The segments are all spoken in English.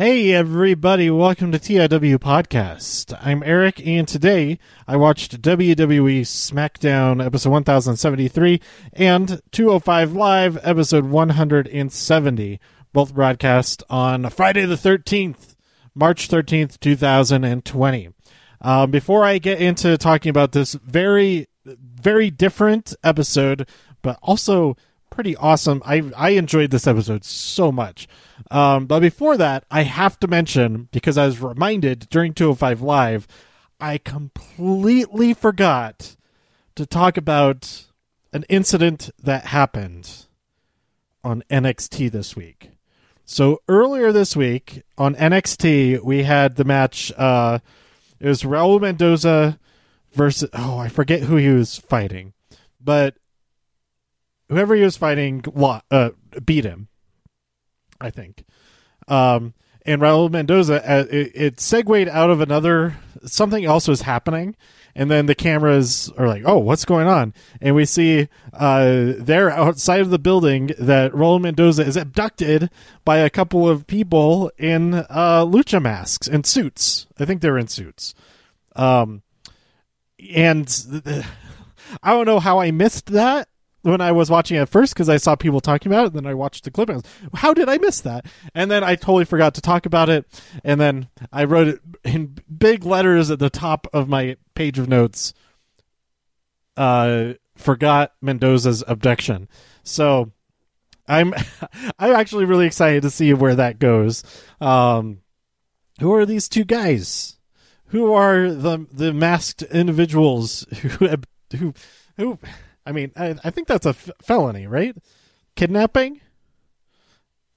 Hey everybody, welcome to TIW Podcast. I'm Eric and today I watched WWE SmackDown episode 1073 and 205 Live episode 170, both broadcast on Friday the 13th, March 13th, 2020. Um, before I get into talking about this very, very different episode, but also pretty awesome. I I enjoyed this episode so much. Um, but before that, I have to mention because I was reminded during 205 Live, I completely forgot to talk about an incident that happened on NXT this week. So earlier this week on NXT, we had the match. Uh, it was Raul Mendoza versus oh, I forget who he was fighting, but whoever he was fighting uh, beat him. I think. Um, and Raul Mendoza, uh, it, it segued out of another something else was happening, and then the cameras are like, "Oh, what's going on?" And we see uh, there outside of the building that Raul Mendoza is abducted by a couple of people in uh, lucha masks and suits. I think they're in suits. Um, and I don't know how I missed that when I was watching it first because I saw people talking about it. Then I watched the clip and was, how did I miss that? And then I totally forgot to talk about it. And then I wrote it in big letters at the top of my page of notes. Uh, forgot Mendoza's abduction. So I'm I'm actually really excited to see where that goes. Um, who are these two guys? Who are the the masked individuals who who who I mean, I, I think that's a f- felony, right? Kidnapping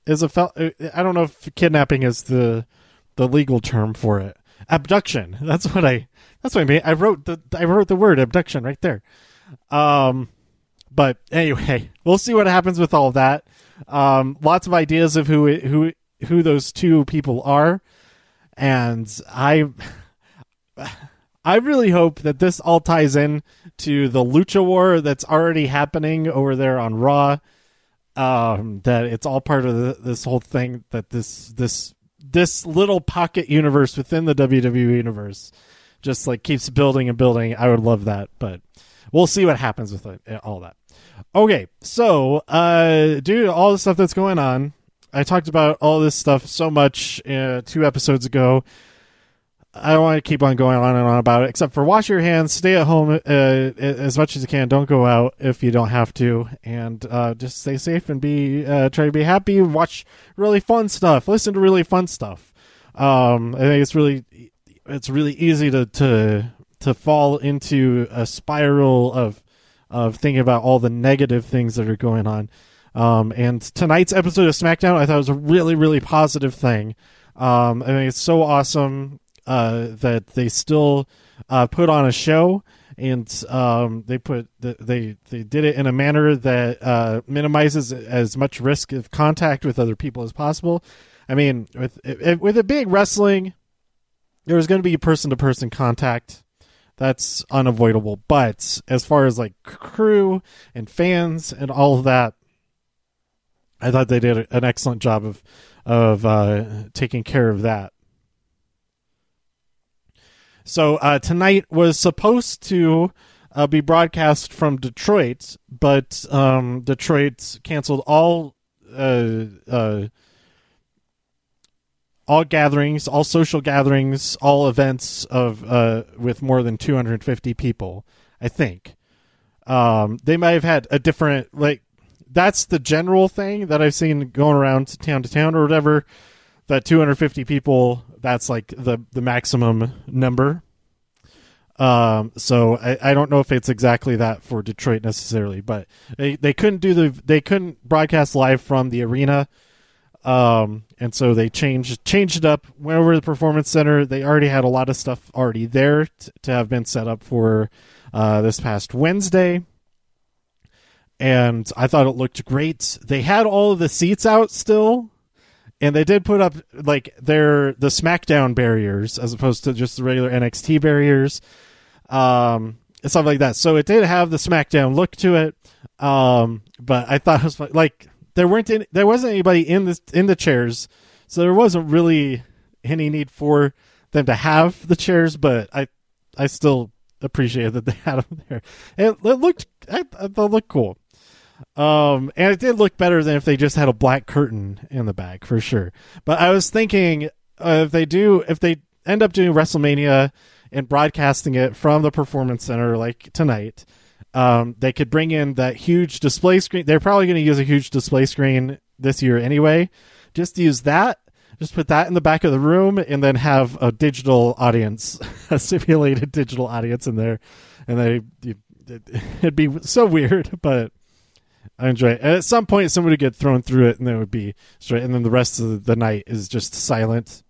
is a fel. Uh, I don't know if kidnapping is the the legal term for it. Abduction. That's what I. That's what I mean. I wrote the I wrote the word abduction right there. Um, but anyway, we'll see what happens with all that. Um, lots of ideas of who who who those two people are, and I. I really hope that this all ties in to the lucha war that's already happening over there on Raw. Um, that it's all part of the, this whole thing. That this this this little pocket universe within the WWE universe just like keeps building and building. I would love that, but we'll see what happens with it, all that. Okay, so uh, due to all the stuff that's going on, I talked about all this stuff so much uh, two episodes ago. I don't want to keep on going on and on about it, except for wash your hands, stay at home uh, as much as you can. Don't go out if you don't have to, and uh, just stay safe and be uh, try to be happy. Watch really fun stuff. Listen to really fun stuff. Um, I think it's really it's really easy to to to fall into a spiral of of thinking about all the negative things that are going on. Um, and tonight's episode of SmackDown, I thought was a really really positive thing. Um, I mean, it's so awesome uh, that they still uh, put on a show and um, they put they they did it in a manner that uh, minimizes as much risk of contact with other people as possible. I mean, with with it being wrestling, there was going to be person to person contact. That's unavoidable. But as far as like crew and fans and all of that, I thought they did an excellent job of of uh, taking care of that. So uh, tonight was supposed to uh, be broadcast from Detroit, but um, Detroit canceled all uh, uh, all gatherings, all social gatherings, all events of uh, with more than 250 people. I think um, they might have had a different like that's the general thing that I've seen going around town to town or whatever. That 250 people that's like the the maximum number. Um, so I, I don't know if it's exactly that for Detroit necessarily, but they, they couldn't do the they couldn't broadcast live from the arena. Um, and so they changed changed it up. Went over to the performance center. They already had a lot of stuff already there t- to have been set up for uh, this past Wednesday. And I thought it looked great. They had all of the seats out still, and they did put up like their the SmackDown barriers as opposed to just the regular NXT barriers, um, and stuff like that. So it did have the SmackDown look to it, um, but I thought it was like there weren't any, there wasn't anybody in the in the chairs So there wasn't really any need for them to have the chairs, but I I still appreciate that they had them there. It, it looked it, it looked cool. Um, and it did look better than if they just had a black curtain in the back for sure. But I was thinking uh, if they do, if they end up doing WrestleMania and broadcasting it from the Performance Center like tonight, um, they could bring in that huge display screen. They're probably going to use a huge display screen this year anyway. Just use that. Just put that in the back of the room and then have a digital audience, a simulated digital audience in there. And they, it'd be so weird, but I enjoy it. And at some point, someone would get thrown through it and then it would be straight. And then the rest of the night is just silent,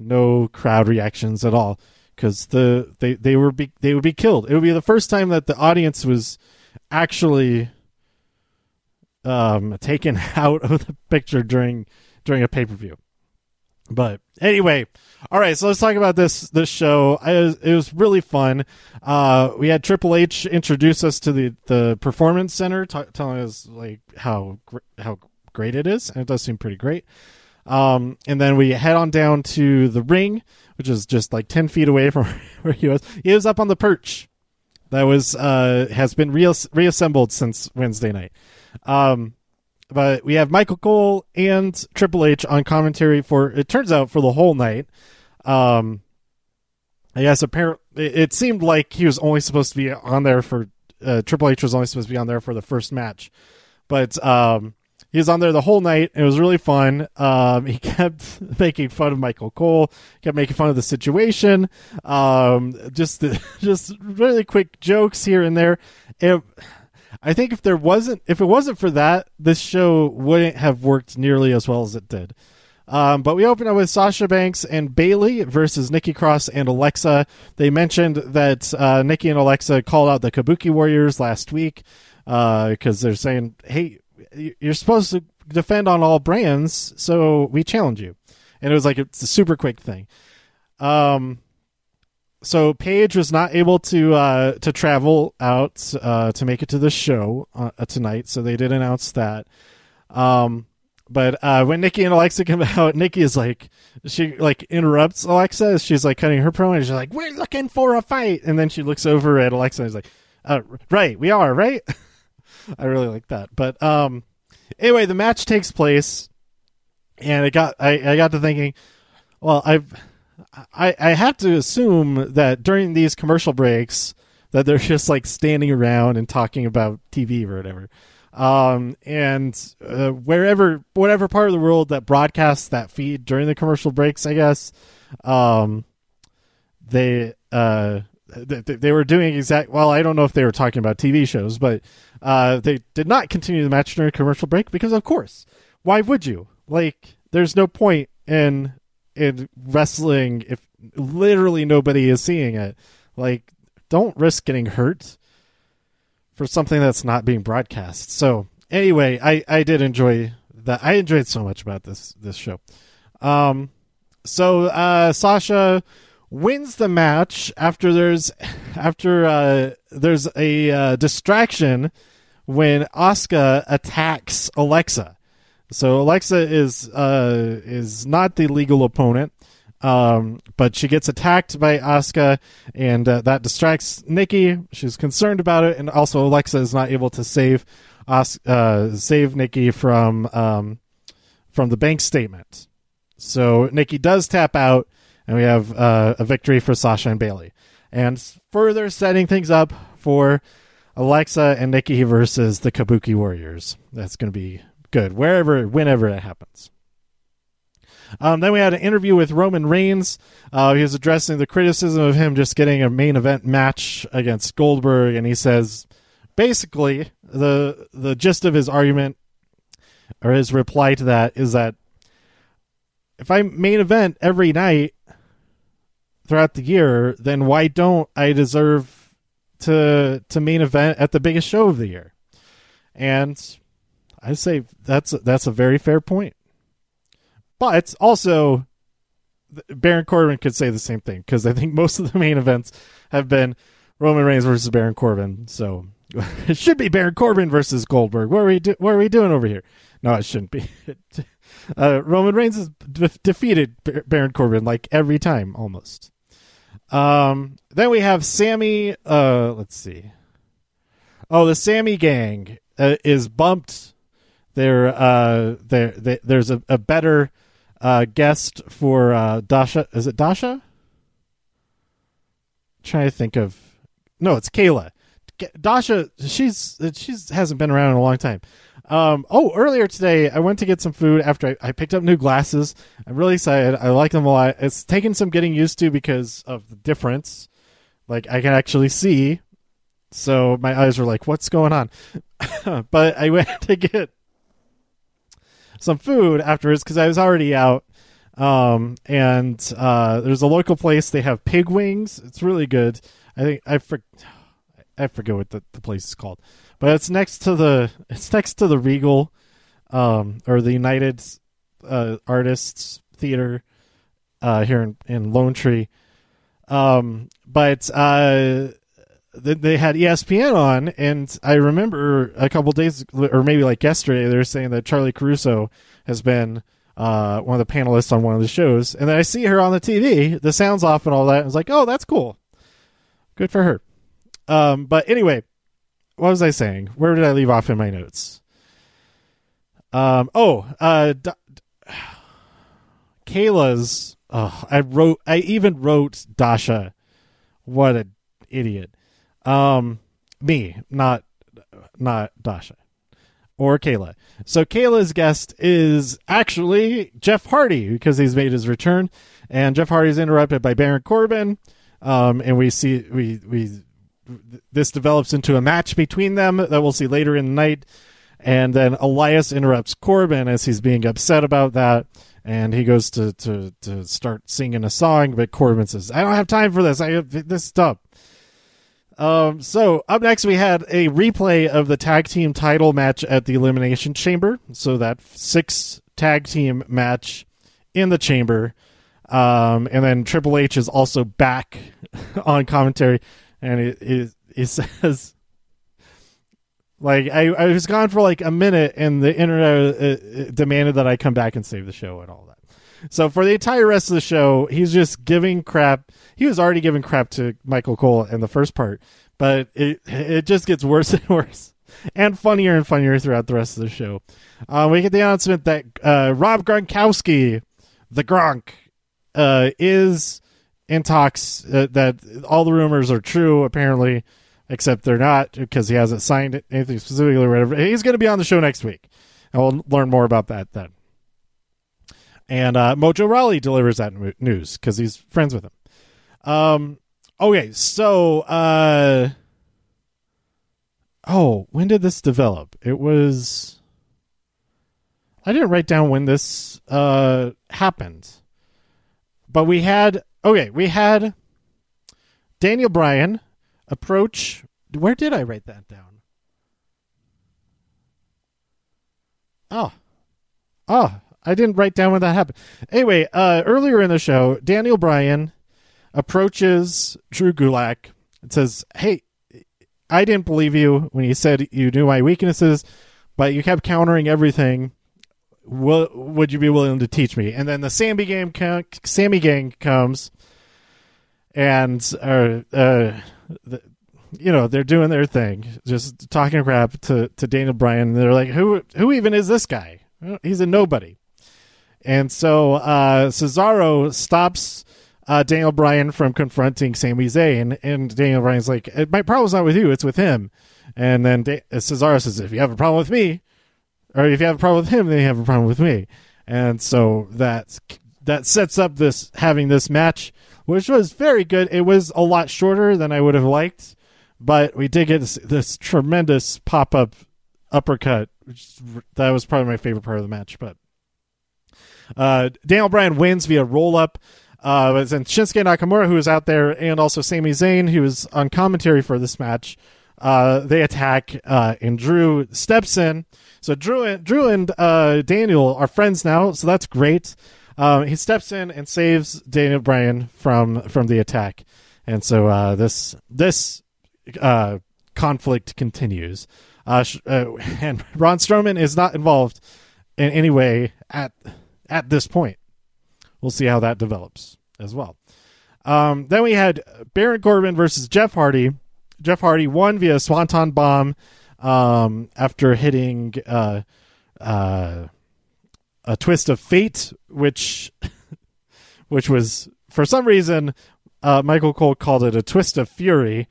no crowd reactions at all because the they they were be, they would be killed. It would be the first time that the audience was actually um, taken out of the picture during during a pay per view. But anyway, all right. So let's talk about this this show. I, it was really fun. Uh, we had Triple H introduce us to the the performance center, t- telling us like how how great it is, and it does seem pretty great. Um, and then we head on down to the ring, which is just like 10 feet away from where he was. He was up on the perch that was, uh, has been re- reassembled since Wednesday night. Um, but we have Michael Cole and Triple H on commentary for, it turns out, for the whole night. Um, I guess apparently it seemed like he was only supposed to be on there for, uh, Triple H was only supposed to be on there for the first match. But, um, he was on there the whole night. It was really fun. Um, he kept making fun of Michael Cole, kept making fun of the situation. Um, just, just really quick jokes here and there. It, I think if there wasn't, if it wasn't for that, this show wouldn't have worked nearly as well as it did. Um, but we open up with Sasha Banks and Bayley versus Nikki Cross and Alexa. They mentioned that uh, Nikki and Alexa called out the Kabuki Warriors last week because uh, they're saying, "Hey, you're supposed to defend on all brands, so we challenge you. And it was like it's a super quick thing. Um, so Paige was not able to uh, to travel out uh, to make it to the show uh, tonight, so they did announce that. Um, but uh, when Nikki and Alexa come out, Nikki is like she like interrupts Alexa. She's like cutting her promo, she's like, "We're looking for a fight," and then she looks over at Alexa and is like, uh, "Right, we are, right." I really like that. But um, anyway, the match takes place, and it got I, I got to thinking. Well, I've I I have to assume that during these commercial breaks that they're just like standing around and talking about TV or whatever. Um, and uh, wherever, whatever part of the world that broadcasts that feed during the commercial breaks, I guess, um, they uh, they, were doing exact. Well, I don't know if they were talking about TV shows, but uh, they did not continue the match during a commercial break because, of course, why would you? Like, there's no point in in wrestling if literally nobody is seeing it. Like, don't risk getting hurt for something that's not being broadcast. So, anyway, I I did enjoy that. I enjoyed so much about this this show. Um, so uh, Sasha wins the match after there's after uh, there's a uh, distraction when Asuka attacks Alexa. So Alexa is uh, is not the legal opponent, um, but she gets attacked by Asuka, and uh, that distracts Nikki. She's concerned about it, and also Alexa is not able to save Os- uh, save Nikki from um, from the bank statement. So Nikki does tap out, and we have uh, a victory for Sasha and Bayley, and further setting things up for Alexa and Nikki versus the Kabuki Warriors. That's going to be good wherever, whenever it happens. Um, then we had an interview with Roman Reigns. Uh, he was addressing the criticism of him just getting a main event match against Goldberg, and he says basically the the gist of his argument or his reply to that is that if I main event every night throughout the year, then why don't I deserve to to main event at the biggest show of the year? And I say that's that's a very fair point. But also, Baron Corbin could say the same thing because I think most of the main events have been Roman Reigns versus Baron Corbin. So it should be Baron Corbin versus Goldberg. What are we do- What are we doing over here? No, it shouldn't be. uh, Roman Reigns has de- defeated Baron Corbin like every time almost. Um, then we have Sami. Uh, let's see. Oh, the Sami gang uh, is bumped. There, uh, there, there's a, a better uh, guest for uh, Dasha. Is it Dasha? trying to think of. No, it's Kayla. Dasha, she's she's hasn't been around in a long time. Um, oh, earlier today, I went to get some food after I, I, picked up new glasses. I'm really excited. I like them a lot. It's taken some getting used to because of the difference. Like I can actually see, so my eyes were like, "What's going on?" but I went to get some food afterwards because I was already out. Um, and uh, there's a local place. They have pig wings. It's really good. I think I for, I forget what the, the place is called, but it's next to the it's next to the Regal, um, or the United uh, Artists Theater, uh, here in in Lone Tree. Um, but uh, they had ESPN on, and I remember a couple days, or maybe like yesterday, they were saying that Charly Caruso has been uh, one of the panelists on one of the shows, and then I see her on the TV, the sounds off and all that. And I was like, oh, that's cool, good for her. Um, but anyway, what was I saying? Where did I leave off in my notes? Um, oh, uh, D- Kayla's. Oh, I wrote. I even wrote Dasha. What an idiot. Um, me, not not Dasha or Kayla. So Kayla's guest is actually Jeff Hardy because he's made his return, and Jeff Hardy is interrupted by Baron Corbin, um, and we see we we this develops into a match between them that we'll see later in the night, and then Elias interrupts Corbin as he's being upset about that. And he goes to, to, to start singing a song, but Corbin says, "I don't have time for this. I have this stuff." Um, so up next, we had a replay of the tag team title match at the Elimination Chamber. So that six tag team match in the chamber. Um, and then Triple H is also back on commentary, and it, it, it says, like, I, I was gone for like a minute, and the internet uh, uh demanded that I come back and save the show and all that. So for the entire rest of the show, he's just giving crap. He was already giving crap to Michael Cole in the first part, but it it just gets worse and worse, and funnier and funnier throughout the rest of the show. Uh, we get the announcement that uh, Rob Gronkowski, the Gronk, uh, is in talks. Uh, that all the rumors are true, apparently, except they're not because he hasn't signed anything specifically or whatever. He's going to be on the show next week, and we'll learn more about that then. And uh, Mojo Rawley delivers that news because he's friends with him. Um, okay, so uh, oh, when did this develop? It was. I didn't write down when this uh, happened, but we had okay, we had Daniel Bryan approach. Where did I write that down? Oh, oh, I didn't write down when that happened. Anyway, uh, earlier in the show, Daniel Bryan approaches Drew Gulak and says, "Hey, I didn't believe you when you said you knew my weaknesses, but you kept countering everything. Will, would you be willing to teach me?" And then the Sami game, Sami gang comes, and uh, uh, the, you know they're doing their thing, just talking crap to to Daniel Bryan. They're like, "Who who even is this guy? He's a nobody." And so uh, Cesaro stops uh, Daniel Bryan from confronting Sami Zayn, and Daniel Bryan's like, "My problem's not with you; it's with him." And then da- Cesaro says, "If you have a problem with me, or if you have a problem with him, then you have a problem with me." And so that that sets up this having this match, which was very good. It was a lot shorter than I would have liked, but we did get this, this tremendous pop up uppercut. Which, that was probably my favorite part of the match, but uh, Daniel Bryan wins via roll up. Uh, Shinsuke Nakamura, who was out there, and also Sami Zayn, who was on commentary for this match. Uh, they attack, uh, and Drew steps in. So Drew and Drew and uh, Daniel are friends now, so that's great. Um, he steps in and saves Daniel Bryan from from the attack, and so uh, this this uh, conflict continues. Uh, sh- uh, and Braun Strowman is not involved in any way at at this point. We'll see how that develops as well. Um, then we had Baron Corbin versus Jeff Hardy. Jeff Hardy won via Swanton Bomb um, after hitting uh, uh, a twist of fate, which which was for some reason uh, Michael Cole called it a twist of fury.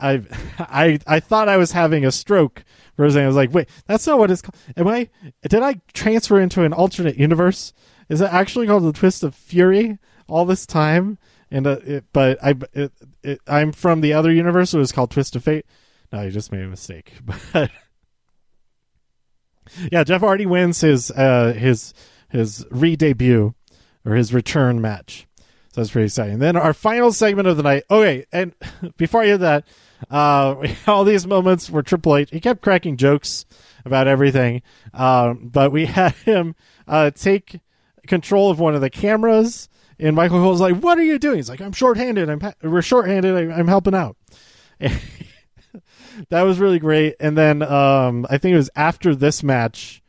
I I I thought I was having a stroke for a second. I was like, wait, that's not what it's called. Am I? Did I transfer into an alternate universe? Is it actually called the twist of fury all this time? And uh, it, but I it, it, I'm from the other universe. So it was called Twist of Fate. No, you just made a mistake. But yeah, Jeff Hardy wins his uh, his his re debut or his return match. So that's pretty exciting. Then our final segment of the night. Okay, and before I did that, uh, all these moments were Triple H. He kept cracking jokes about everything, um, but we had him uh, take control of one of the cameras, and Michael Cole's like, "What are you doing?" He's like, "I'm shorthanded. I'm we're shorthanded. I, I'm helping out." that was really great. And then um, I think it was after this match,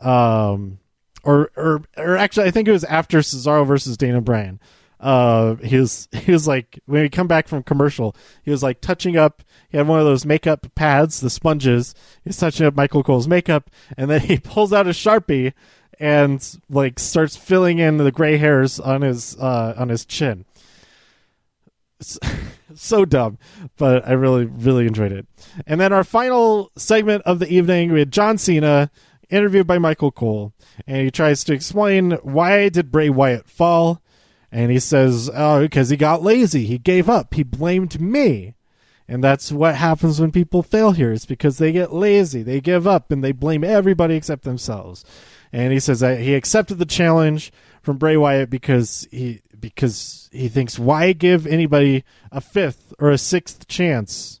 um, or or or actually, I think it was after Cesaro versus Daniel Bryan. Uh, he was he was like when we come back from commercial, he was like touching up. He had one of those makeup pads, the sponges. He's touching up Michael Cole's makeup, and then he pulls out a sharpie and like starts filling in the gray hairs on his uh, on his chin. so dumb, but I really, really enjoyed it. And then our final segment of the evening, we had John Cena interviewed by Michael Cole, and he tries to explain why did Bray Wyatt fall, and he says, "Oh, because he got lazy. He gave up. He blamed me." And that's what happens when people fail here. It's because they get lazy, they give up, and they blame everybody except themselves. And he says that he accepted the challenge from Bray Wyatt because he because he thinks why give anybody a fifth or a sixth chance?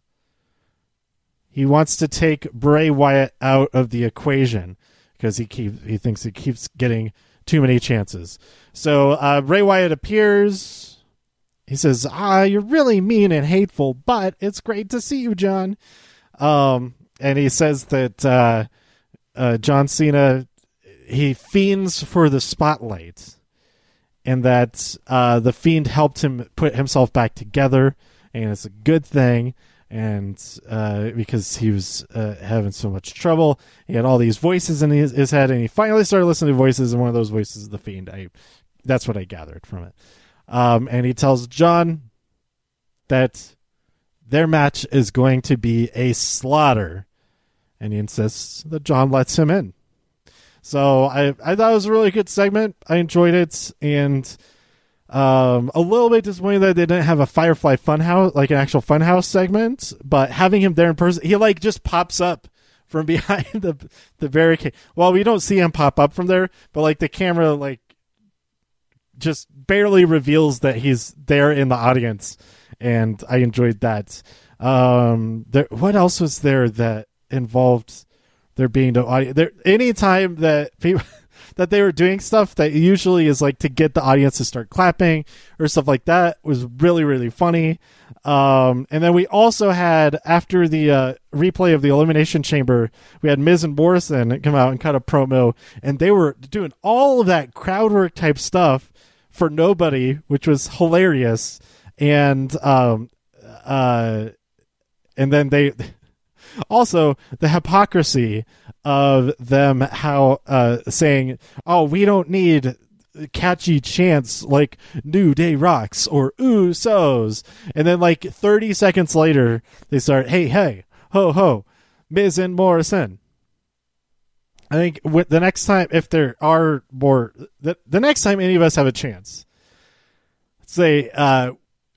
He wants to take Bray Wyatt out of the equation because he keep he thinks he keeps getting too many chances. So uh, Bray Wyatt appears. He says, "Ah, you're really mean and hateful, but it's great to see you, John." Um, and he says that uh, uh, John Cena he fiends for the spotlight and that uh, the fiend helped him put himself back together, and it's a good thing. And uh, because he was uh, having so much trouble, he had all these voices in his, his, head, and he finally started listening to voices, and one of those voices is the fiend. I, that's what I gathered from it. Um, and he tells John that their match is going to be a slaughter, and he insists that John lets him in. So I I thought it was a really good segment. I enjoyed it, and um, a little bit disappointed that they didn't have a Firefly Funhouse, like an actual Funhouse segment. But having him there in person, he like just pops up from behind the the barricade. Well, we don't see him pop up from there, but like the camera like just barely reveals that he's there in the audience, and I enjoyed that. Um, there, what else was there that involved? there being no audience. There, anytime that people that they were doing stuff that usually is like to get the audience to start clapping or stuff like that was really really funny. Um, and then we also had after the uh, replay of the Elimination Chamber, we had Miz and Morrison come out and cut a promo, and they were doing all of that crowd work type stuff for nobody, which was hilarious. And um, uh, and then they also the hypocrisy of them how uh, saying, "Oh, we don't need." catchy chants like New Day Rocks or Ooh So's. And then like 30 seconds later, they start, hey, hey, ho, ho, Miz and Morrison. I think with the next time, if there are more, the, the next time any of us have a chance, say, uh,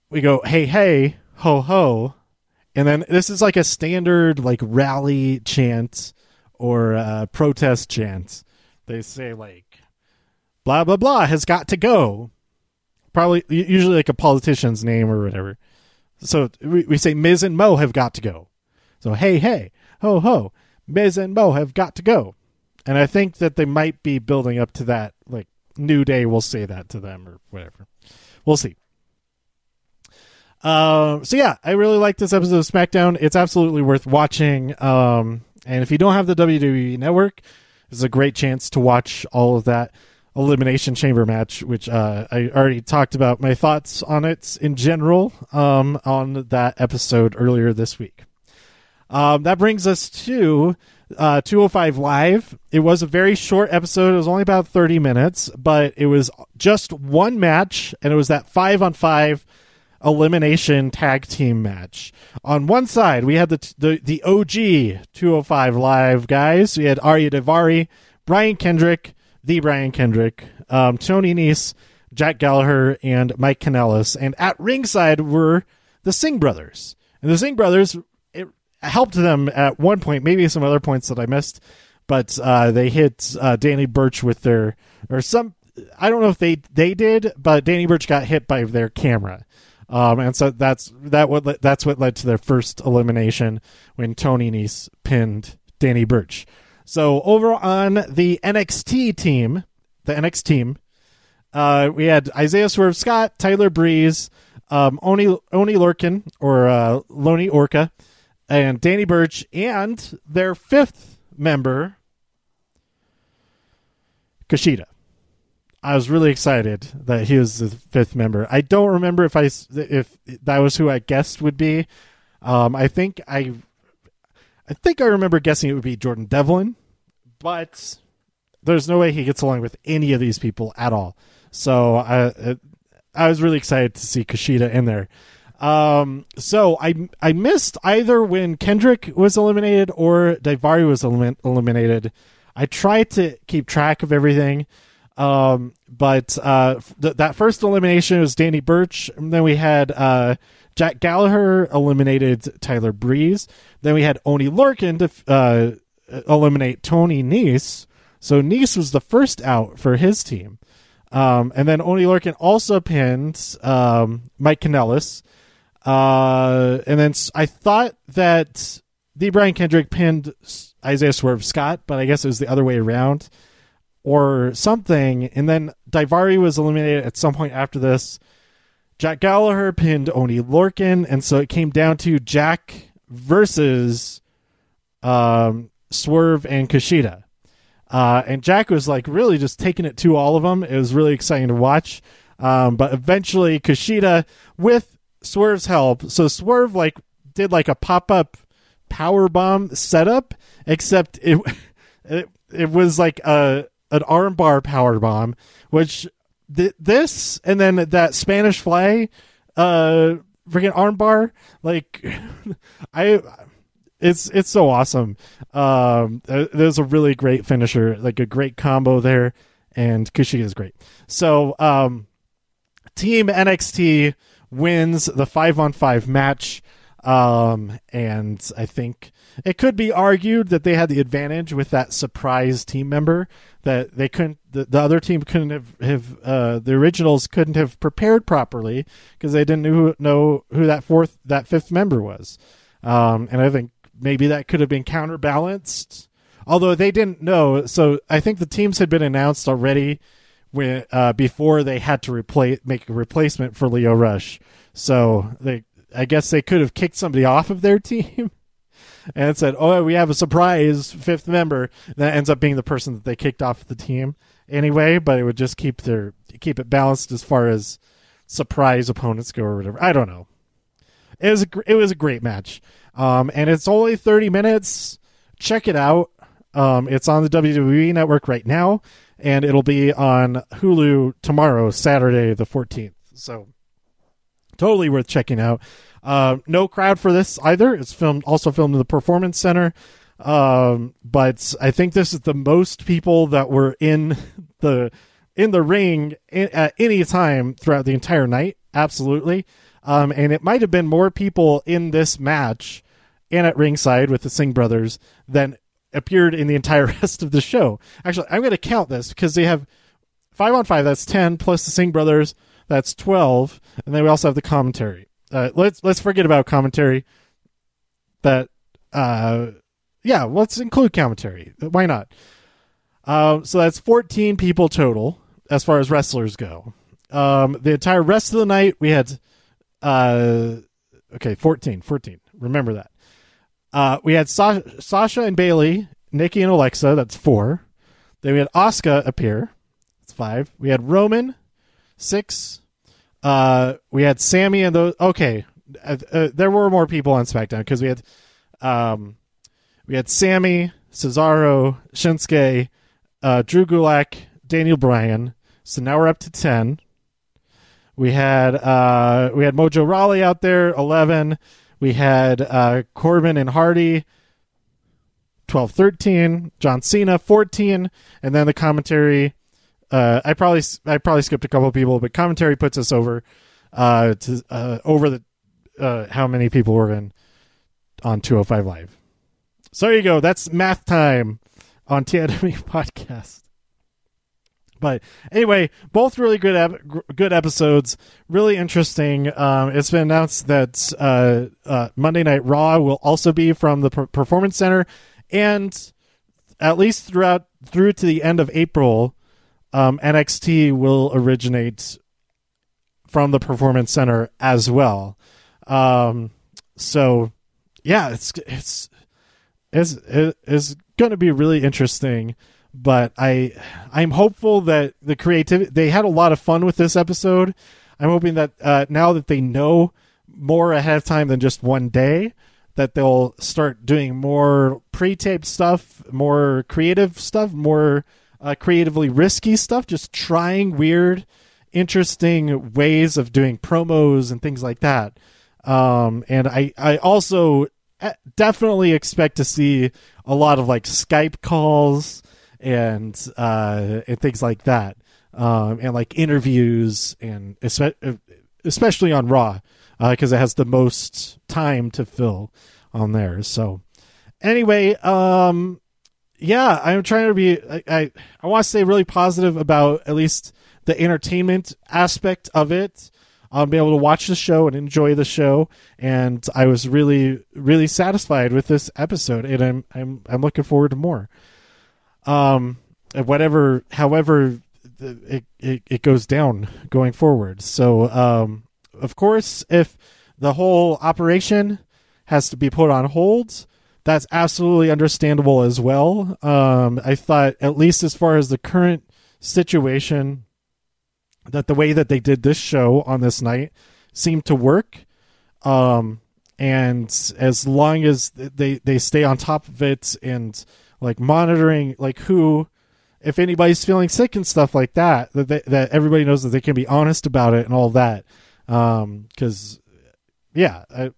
we go, hey, hey, ho, ho, and then this is like a standard like rally chant or uh, protest chant. They say like blah blah blah has got to go. Probably usually like a politician's name or whatever. So we, we say Miz and Mo have got to go. So hey hey ho ho Miz and Mo have got to go. And I think that they might be building up to that like New Day will say that to them or whatever. We'll see. Uh, so yeah, I really like this episode of SmackDown. It's absolutely worth watching. Um, and if you don't have the WWE Network, This is a great chance to watch all of that elimination chamber match, which uh, I already talked about my thoughts on it in general um, on that episode earlier this week. Um, that brings us to uh, 205 Live. It was a very short episode. It was only about 30 minutes, but it was just one match, and it was that five on five elimination tag team match. On one side, we had the the, the OG 205 Live guys. We had Ariya Daivari, Brian Kendrick, the Brian Kendrick, um, Tony Nese, Jack Gallagher, and Mike Kanellis. And at ringside were the Singh brothers. And the Singh brothers, it helped them at one point, maybe some other points that I missed, but uh, they hit uh, Danny Burch with their, or some, I don't know if they, they did, but Danny Burch got hit by their camera. Um, and so that's that what that's what led to their first elimination when Tony Nese pinned Danny Burch. So over on the NXT team, the NXT team, uh, we had Isaiah Swerve Scott, Tyler Breeze, um, Oni Oni Lorcan or uh, Loni Orca, and Danny Burch, and their fifth member, Kushida. I was really excited that he was the fifth member. I don't remember if I if that was who I guessed would be. Um, I think I, I think I remember guessing it would be Jordan Devlin, but there's no way he gets along with any of these people at all. So I, I was really excited to see Kushida in there. Um, so I I missed either when Kendrick was eliminated or Daivari was elim- eliminated. I tried to keep track of everything. Um, but uh, th- that first elimination was Danny Burch. And then we had uh, Jack Gallagher eliminated Tyler Breeze. Then we had Oni Lorcan to uh, eliminate Tony Nese. So Nese was the first out for his team. Um, and then Oni Lorcan also pinned um, Mike Kanellis. Uh, and then I thought that the Brian Kendrick pinned Isaiah Swerve Scott, but I guess it was the other way around or something. And then Daivari was eliminated at some point after this. Jack Gallagher pinned Oni Lorcan, and so it came down to Jack versus um, Swerve and Kushida. Uh, and Jack was like really just taking it to all of them. It was really exciting to watch. Um, but eventually, Kushida, with Swerve's help, so Swerve like did like a pop up power bomb setup, except it it, it was like a an armbar power bomb, which th- this and then that Spanish fly, uh, freaking armbar, like I, it's it's so awesome. Um, there's a really great finisher, like a great combo there, and Kushida is great. So, um, Team NXT wins the five on five match. Um, and I think it could be argued that they had the advantage with that surprise team member that they couldn't, the, the other team couldn't have, have uh, the originals couldn't have prepared properly because they didn't know, know who that fourth, that fifth member was. Um, and I think maybe that could have been counterbalanced, although they didn't know. So I think the teams had been announced already when, uh, before they had to replace, make a replacement for Lio Rush. So they, I guess they could have kicked somebody off of their team and said, "Oh, we have a surprise fifth member." That ends up being the person that they kicked off the team anyway. But it would just keep their keep it balanced as far as surprise opponents go or whatever. I don't know. It was a, it was a great match, um, and it's only thirty minutes. Check it out. Um, it's on the WWE Network right now, and it'll be on Hulu tomorrow, Saturday the fourteenth. So totally worth checking out. Uh, no crowd for this either. It's filmed also filmed in the Performance Center. Um, but I think this is the most people that were in the in the ring in, at any time throughout the entire night. Absolutely. Um, and it might have been more people in this match and at ringside with the Singh brothers than appeared in the entire rest of the show. Actually, I'm going to count this because they have five on five. That's ten plus the Singh brothers. That's twelve, and then we also have the commentary. Uh, let's let's forget about commentary. That uh, yeah, let's include commentary. Why not? Uh, so that's 14 people total as far as wrestlers go. Um, the entire rest of the night we had uh, okay, 14, 14. Remember that. Uh, we had Sa- Sasha and bayley Nikki and Alexa. That's four. Then we had Asuka appear. That's five. We had Roman, six. Uh, we had Sami and those. Okay, uh, uh, there were more people on SmackDown because we had, um, we had Sami, Cesaro, Shinsuke, uh, Drew Gulak, Daniel Bryan. So now we're up to ten. We had uh, we had Mojo Rawley out there, eleven. We had uh, Corbin and Hardy, 12 13 john cena 14 and then the commentary uh, i probably i probably skipped a couple people but commentary puts us over uh, to uh, over the uh, how many people were in on 205 live. So there you go. That's math time on TIW podcast. But anyway, both really good ep- good episodes, really interesting. Um, it's been announced that uh, uh, Monday Night Raw will also be from the per- Performance Center, and at least throughout through to the end of April, um, NXT will originate from the Performance Center as well. Um, so yeah, it's it's it's it's going to be really interesting but I I'm hopeful that the creativity they had a lot of fun with this episode. I'm hoping that uh, now that they know more ahead of time than just one day, that they'll start doing more pre-taped stuff, more creative stuff, more uh, creatively risky stuff, just trying weird, interesting ways of doing promos and things like that. Um, and I I also uh, definitely expect to see a lot of like Skype calls and uh, and things like that, um, and like interviews and especially on Raw because uh, it has the most time to fill on there. So anyway, um, yeah, I'm trying to be. I I, I want to stay really positive about at least the entertainment aspect of it. I'll be able to watch the show and enjoy the show, and I was really, really satisfied with this episode, and I'm, I'm, I'm looking forward to more um, whatever, however, it, it, it goes down going forward. So, um, of course, if the whole operation has to be put on hold, that's absolutely understandable as well. Um, I thought, at least as far as the current situation, that the way that they did this show on this night seemed to work. Um, and as long as they, they stay on top of it and like monitoring like who if anybody's feeling sick and stuff like that that they, that everybody knows that they can be honest about it and all that um cuz yeah I,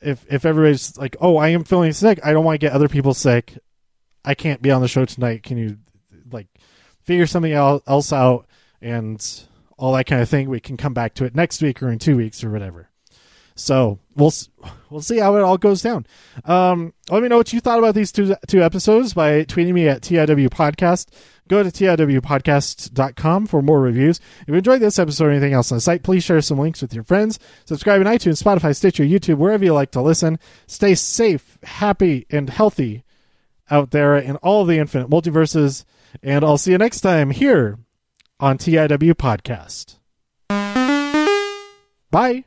if if everybody's like oh I am feeling sick I don't want to get other people sick. I can't be on the show tonight. Can you like figure something else out? And all that kind of thing. We can come back to it next week or in 2 weeks or whatever so we'll we'll see how it all goes down. Um, let me know what you thought about these two two episodes by tweeting me at TIW Podcast. Go to TIWpodcast.com for more reviews. If you enjoyed this episode or anything else on the site, please share some links with your friends. Subscribe on iTunes, Spotify, Stitcher, YouTube, wherever you like to listen. Stay safe, happy, and healthy out there in all the infinite multiverses. And I'll see you next time here on TIW Podcast. Bye.